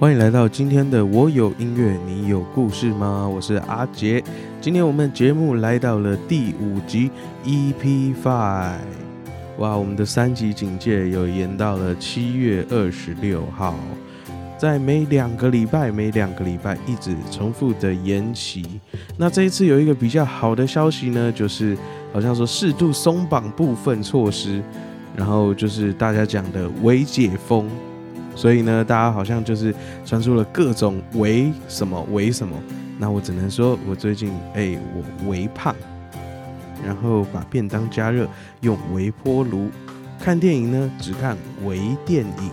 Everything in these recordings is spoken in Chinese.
欢迎来到今天的我有音乐，你有故事吗？我是阿杰。今天我们节目来到了第五集 EP Five。哇，我们的三级警戒有延到了七月二十六号，在每两个礼拜、每两个礼拜一直重复的延期。那这一次有一个比较好的消息呢，就是好像说适度松绑部分措施，然后就是大家讲的微解封。所以呢，大家好像就是传出了各种微什么微什么，那我只能说，我最近哎，我微胖，然后把便当加热用微波炉，看电影呢只看微电影，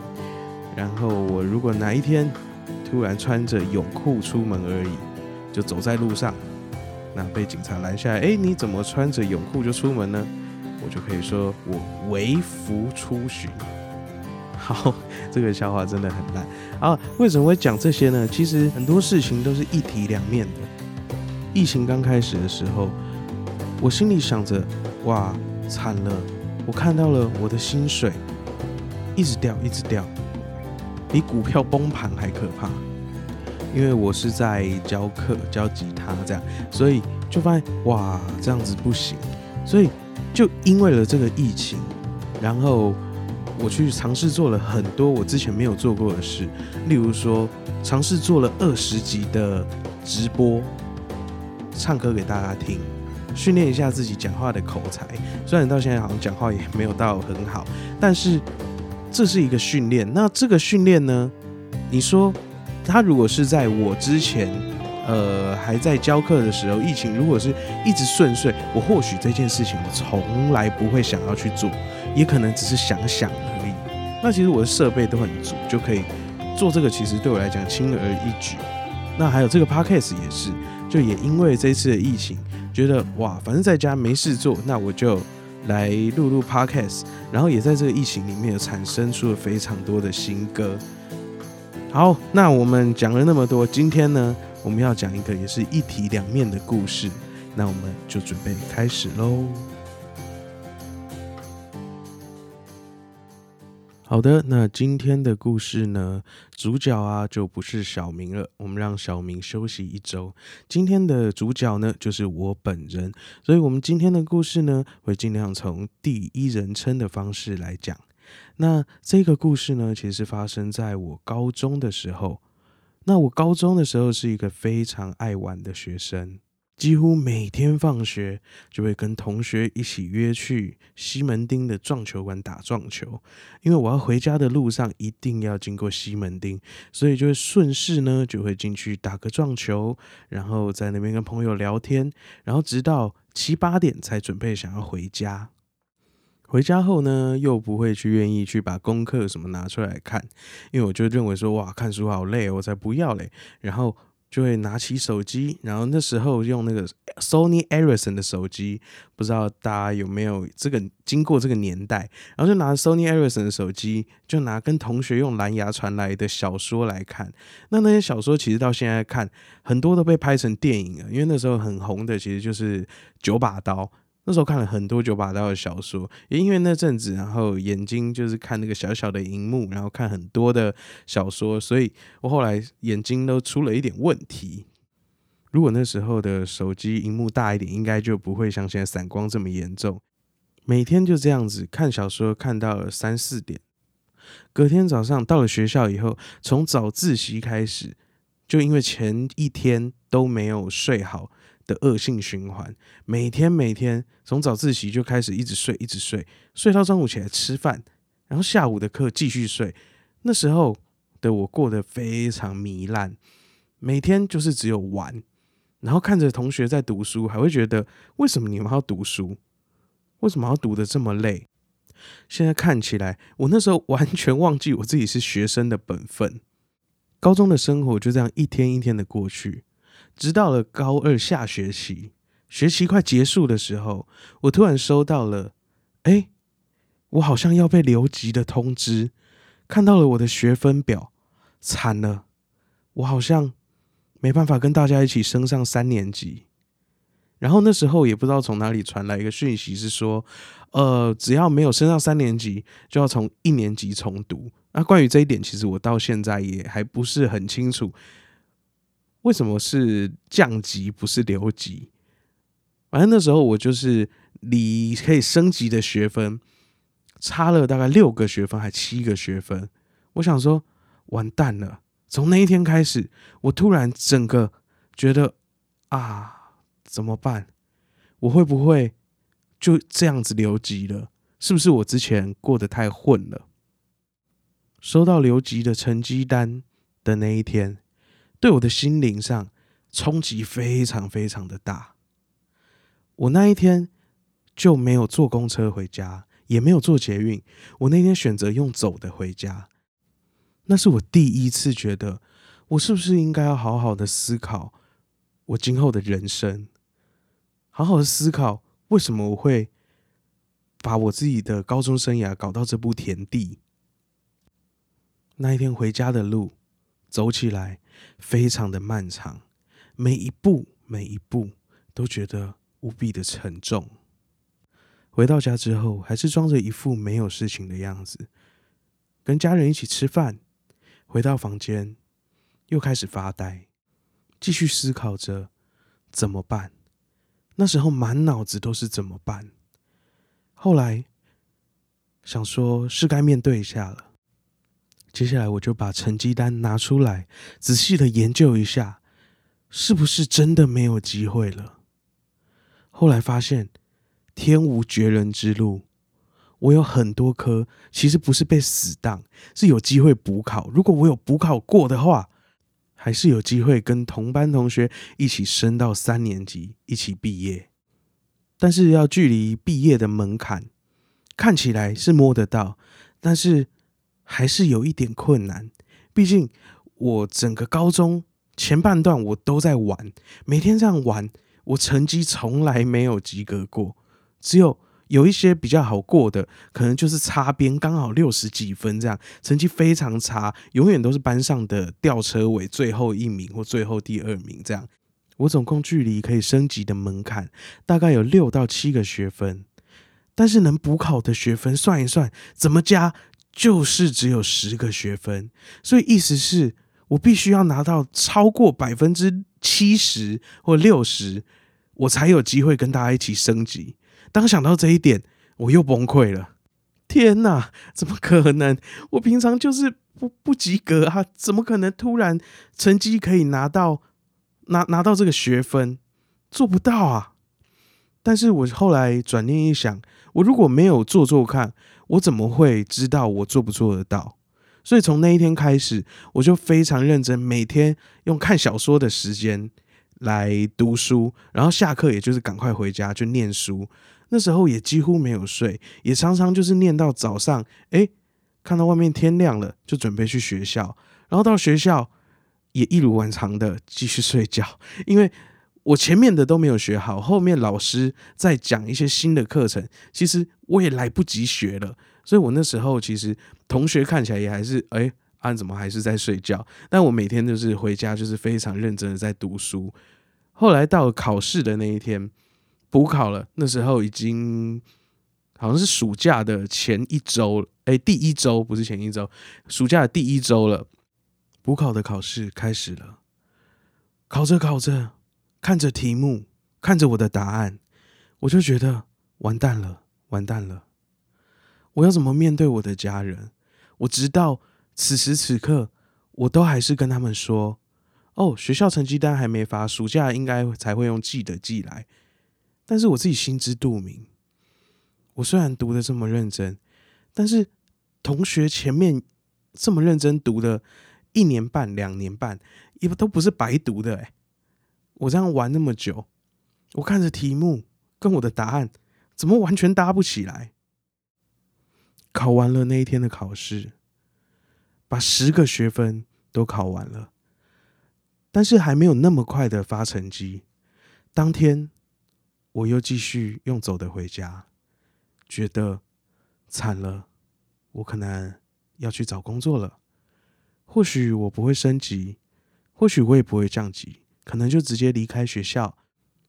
然后我如果哪一天突然穿着泳裤出门而已，就走在路上，那被警察拦下来，哎，你怎么穿着泳裤就出门呢？我就可以说我微服出巡。好，这个笑话真的很烂啊！为什么会讲这些呢？其实很多事情都是一体两面的。疫情刚开始的时候，我心里想着，哇，惨了！我看到了我的薪水一直掉，一直掉，比股票崩盘还可怕。因为我是在教课，教吉他这样，所以就发现，哇，这样子不行。所以就因为了这个疫情，然后。我去尝试做了很多我之前没有做过的事，例如说尝试做了二十集的直播，唱歌给大家听，训练一下自己讲话的口才。虽然到现在好像讲话也没有到很好，但是这是一个训练。那这个训练呢？你说他如果是在我之前，呃，还在教课的时候，疫情如果是一直顺遂，我或许这件事情我从来不会想要去做，也可能只是想想而已。那其实我的设备都很足，就可以做这个。其实对我来讲轻而易举。那还有这个 podcast 也是，就也因为这次的疫情，觉得哇，反正在家没事做，那我就来录录 podcast。然后也在这个疫情里面产生出了非常多的新歌。好，那我们讲了那么多，今天呢，我们要讲一个也是一体两面的故事。那我们就准备开始喽。好的，那今天的故事呢，主角啊就不是小明了，我们让小明休息一周。今天的主角呢，就是我本人，所以我们今天的故事呢，会尽量从第一人称的方式来讲。那这个故事呢，其实是发生在我高中的时候。那我高中的时候是一个非常爱玩的学生。几乎每天放学就会跟同学一起约去西门町的撞球馆打撞球，因为我要回家的路上一定要经过西门町，所以就会顺势呢就会进去打个撞球，然后在那边跟朋友聊天，然后直到七八点才准备想要回家。回家后呢，又不会去愿意去把功课什么拿出来看，因为我就认为说哇，看书好累，我才不要嘞。然后。就会拿起手机，然后那时候用那个 Sony Ericsson 的手机，不知道大家有没有这个经过这个年代，然后就拿 Sony Ericsson 的手机，就拿跟同学用蓝牙传来的小说来看。那那些小说其实到现在看，很多都被拍成电影了，因为那时候很红的其实就是九把刀。那时候看了很多九把刀的小说，也因为那阵子，然后眼睛就是看那个小小的荧幕，然后看很多的小说，所以我后来眼睛都出了一点问题。如果那时候的手机荧幕大一点，应该就不会像现在散光这么严重。每天就这样子看小说，看到了三四点。隔天早上到了学校以后，从早自习开始，就因为前一天都没有睡好。的恶性循环，每天每天从早自习就开始一直睡，一直睡，睡到中午起来吃饭，然后下午的课继续睡。那时候的我过得非常糜烂，每天就是只有玩，然后看着同学在读书，还会觉得为什么你们要读书？为什么要读的这么累？现在看起来，我那时候完全忘记我自己是学生的本分。高中的生活就这样一天一天的过去。直到了高二下学期，学期快结束的时候，我突然收到了，哎，我好像要被留级的通知。看到了我的学分表，惨了，我好像没办法跟大家一起升上三年级。然后那时候也不知道从哪里传来一个讯息，是说，呃，只要没有升上三年级，就要从一年级重读。那关于这一点，其实我到现在也还不是很清楚，为什么是降级不是留级。反正那时候我就是离可以升级的学分差了大概六个学分，还七个学分。我想说，完蛋了！从那一天开始，我突然整个觉得啊。怎么办？我会不会就这样子留级了？是不是我之前过得太混了？收到留级的成绩单的那一天，对我的心灵上冲击非常非常的大。我那一天就没有坐公车回家，也没有坐捷运。我那天选择用走的回家。那是我第一次觉得，我是不是应该要好好的思考我今后的人生。好好的思考，为什么我会把我自己的高中生涯搞到这步田地？那一天回家的路走起来非常的漫长，每一步每一步都觉得无比的沉重。回到家之后，还是装着一副没有事情的样子，跟家人一起吃饭。回到房间，又开始发呆，继续思考着怎么办。那时候满脑子都是怎么办，后来想说是该面对一下了。接下来我就把成绩单拿出来，仔细的研究一下，是不是真的没有机会了。后来发现天无绝人之路，我有很多科其实不是被死档，是有机会补考。如果我有补考过的话。还是有机会跟同班同学一起升到三年级，一起毕业。但是要距离毕业的门槛看起来是摸得到，但是还是有一点困难。毕竟我整个高中前半段我都在玩，每天这样玩，我成绩从来没有及格过，只有。有一些比较好过的，可能就是擦边，刚好六十几分这样，成绩非常差，永远都是班上的吊车尾，最后一名或最后第二名这样。我总共距离可以升级的门槛大概有六到七个学分，但是能补考的学分算一算，怎么加就是只有十个学分，所以意思是我必须要拿到超过百分之七十或六十，我才有机会跟大家一起升级。当想到这一点，我又崩溃了。天哪，怎么可能？我平常就是不不及格啊，怎么可能突然成绩可以拿到拿拿到这个学分？做不到啊！但是我后来转念一想，我如果没有做做看，我怎么会知道我做不做得到？所以从那一天开始，我就非常认真，每天用看小说的时间来读书，然后下课也就是赶快回家去念书。那时候也几乎没有睡，也常常就是念到早上，哎，看到外面天亮了，就准备去学校，然后到学校也一如往常的继续睡觉，因为我前面的都没有学好，后面老师在讲一些新的课程，其实我也来不及学了，所以我那时候其实同学看起来也还是，哎，啊怎么还是在睡觉？但我每天就是回家就是非常认真的在读书，后来到考试的那一天。补考了，那时候已经好像是暑假的前一周，哎，第一周不是前一周，暑假的第一周了。补考的考试开始了，考着考着，看着题目，看着我的答案，我就觉得完蛋了，完蛋了！我要怎么面对我的家人？我直到此时此刻，我都还是跟他们说：“哦，学校成绩单还没发，暑假应该才会用寄的寄来。”但是我自己心知肚明，我虽然读的这么认真，但是同学前面这么认真读的一年半、两年半，也都不是白读的哎。我这样玩那么久，我看着题目跟我的答案，怎么完全搭不起来？考完了那一天的考试，把十个学分都考完了，但是还没有那么快的发成绩。当天。我又继续用走的回家，觉得惨了，我可能要去找工作了。或许我不会升级，或许我也不会降级，可能就直接离开学校，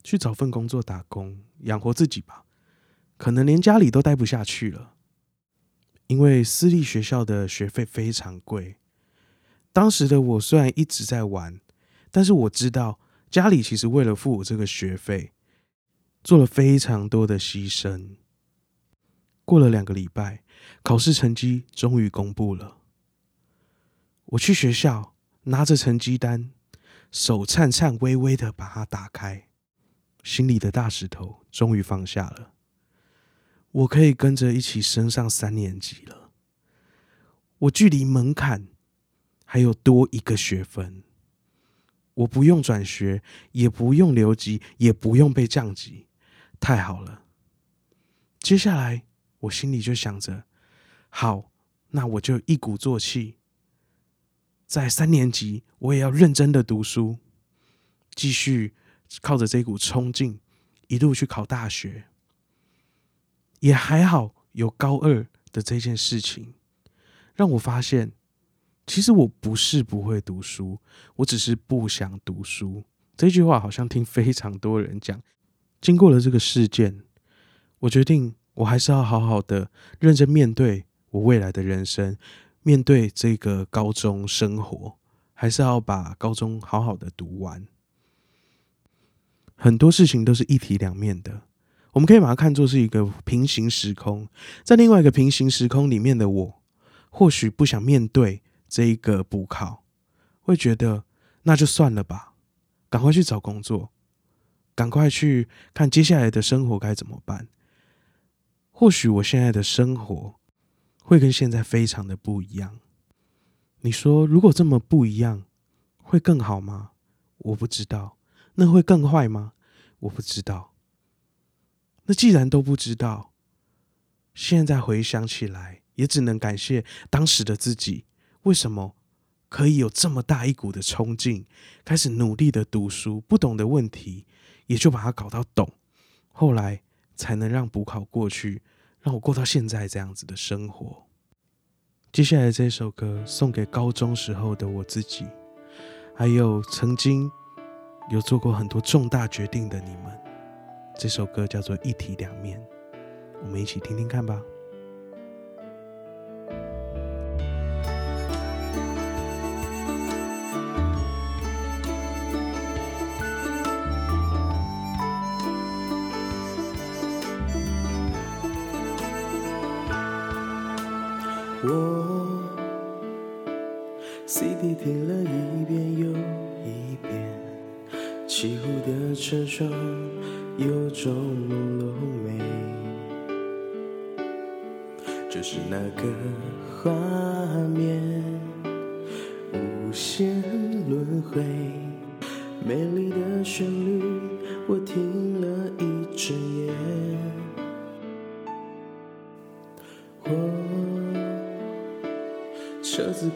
去找份工作打工，养活自己吧。可能连家里都待不下去了，因为私立学校的学费非常贵。当时的我虽然一直在玩，但是我知道家里其实为了付我这个学费，做了非常多的牺牲。过了两个礼拜，考试成绩终于公布了。我去学校拿着成绩单，手颤颤巍巍的把它打开，心里的大石头终于放下了。我可以跟着一起升上三年级了。我距离门槛。还有多一个学分，我不用转学，也不用留级，也不用被降级，太好了。接下来我心里就想着，好，那我就一鼓作气，在三年级我也要认真的读书，继续靠着这股冲劲，一路去考大学。也还好有高二的这件事情，让我发现。其实我不是不会读书，我只是不想读书。这句话好像听非常多人讲。经过了这个事件，我决定我还是要好好的认真面对我未来的人生，面对这个高中生活，还是要把高中好好的读完。很多事情都是一体两面的，我们可以把它看作是一个平行时空，在另外一个平行时空里面的我，或许不想面对。这一个补考，会觉得那就算了吧，赶快去找工作，赶快去看接下来的生活该怎么办。或许我现在的生活会跟现在非常的不一样。你说如果这么不一样，会更好吗？我不知道。那会更坏吗？我不知道。那既然都不知道，现在回想起来，也只能感谢当时的自己。为什么可以有这么大一股的冲劲，开始努力的读书？不懂的问题也就把它搞到懂，后来才能让补考过去，让我过到现在这样子的生活。接下来这首歌送给高中时候的我自己，还有曾经有做过很多重大决定的你们。这首歌叫做《一体两面》，我们一起听听看吧。我 CD 听了一遍又一遍，起雾的车窗有种朦胧美，就是那个画面，无限轮回，美丽的旋律，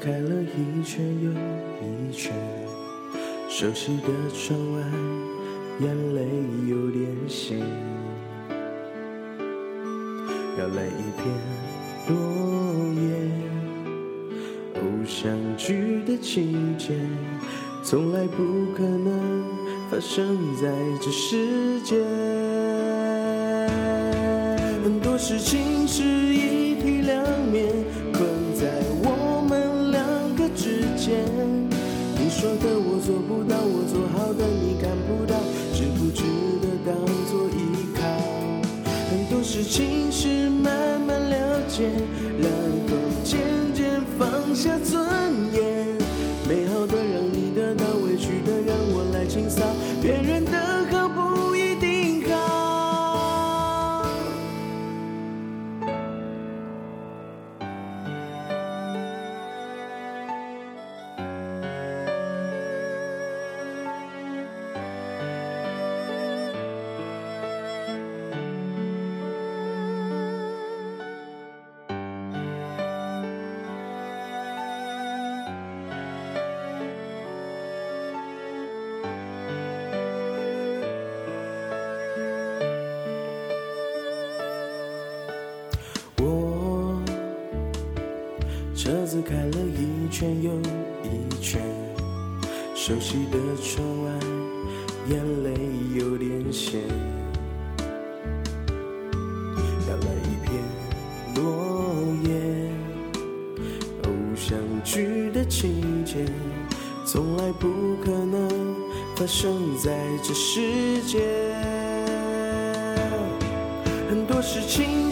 开了一圈又一圈，熟悉的窗外，眼泪有点咸。飘来一片落叶，偶像剧的情节，从来不可能发生在这世界。很多事情是一你说的我做不到，我做好的你看不到，值不值得当做依靠？很多事情是慢慢了解，然后渐渐放下尊严子开了一圈又一圈，熟悉的窗外，眼泪有点咸，飘来一片落叶，偶像剧的情节，从来不可能发生在这世界。很多事情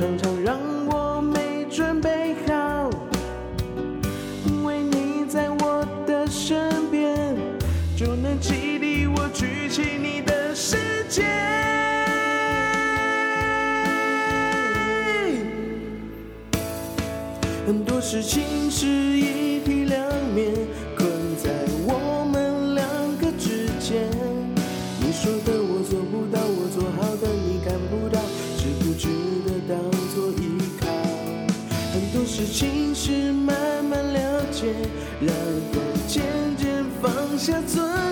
常常下尊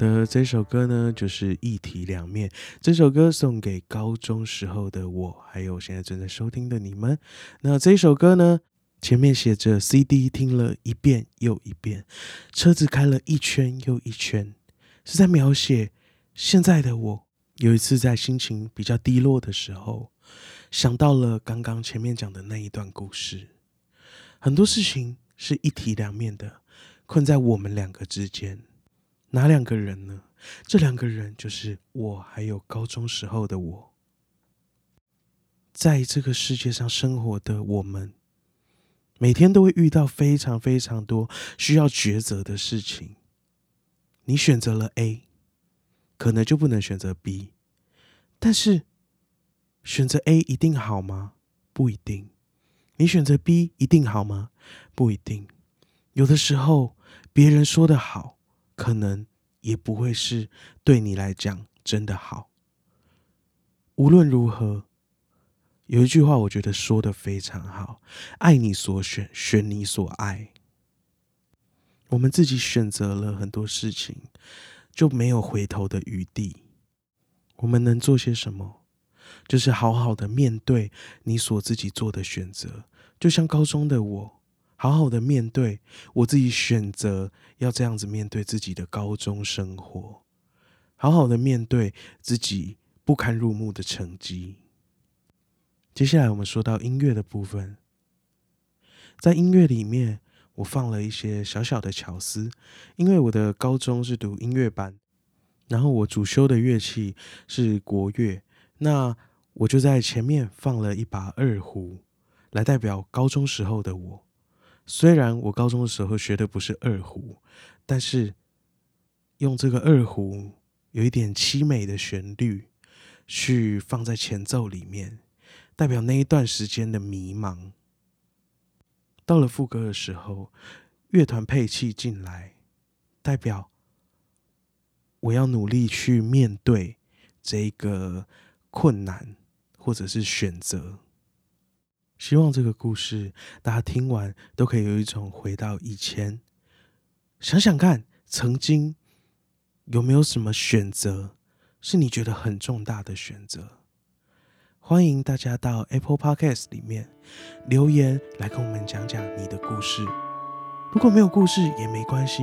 的，这首歌呢就是一体两面。这首歌送给高中时候的我，还有现在正在收听的你们。那这首歌呢，前面写着 CD 听了一遍又一遍，车子开了一圈又一圈，是在描写现在的我。有一次在心情比较低落的时候，想到了刚刚前面讲的那一段故事。很多事情是一体两面的，困在我们两个之间。哪两个人呢？这两个人就是我，还有高中时候的我。在这个世界上生活的我们，每天都会遇到非常非常多需要抉择的事情。你选择了 A，可能就不能选择 B，但是选择 A 一定好吗？不一定。你选择 B 一定好吗？不一定。有的时候别人说的好。可能也不会是对你来讲真的好。无论如何，有一句话我觉得说的非常好：爱你所选，选你所爱。我们自己选择了很多事情，就没有回头的余地。我们能做些什么？就是好好的面对你所自己做的选择。就像高中的我。好好的面对我自己选择要这样子面对自己的高中生活，好好的面对自己不堪入目的成绩。接下来我们说到音乐的部分，在音乐里面，我放了一些小小的巧思，因为我的高中是读音乐班，然后我主修的乐器是国乐，那我就在前面放了一把二胡，来代表高中时候的我。虽然我高中的时候学的不是二胡，但是用这个二胡有一点凄美的旋律去放在前奏里面，代表那一段时间的迷茫。到了副歌的时候，乐团配器进来，代表我要努力去面对这个困难或者是选择。希望这个故事大家听完都可以有一种回到以前，想想看，曾经有没有什么选择是你觉得很重大的选择？欢迎大家到 Apple Podcast 里面留言来跟我们讲讲你的故事。如果没有故事也没关系，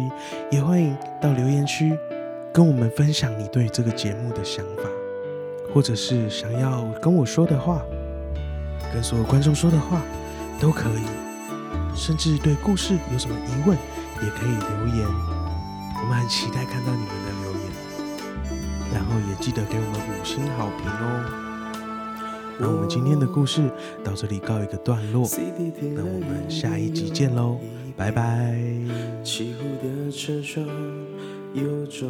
也欢迎到留言区跟我们分享你对这个节目的想法，或者是想要跟我说的话。跟所有观众说的话，都可以，甚至对故事有什么疑问，也可以留言。我们很期待看到你们的留言，然后也记得给我们五星好评哦。那我们今天的故事到这里告一个段落，那我们下一集见喽，拜拜。起雾的车窗有种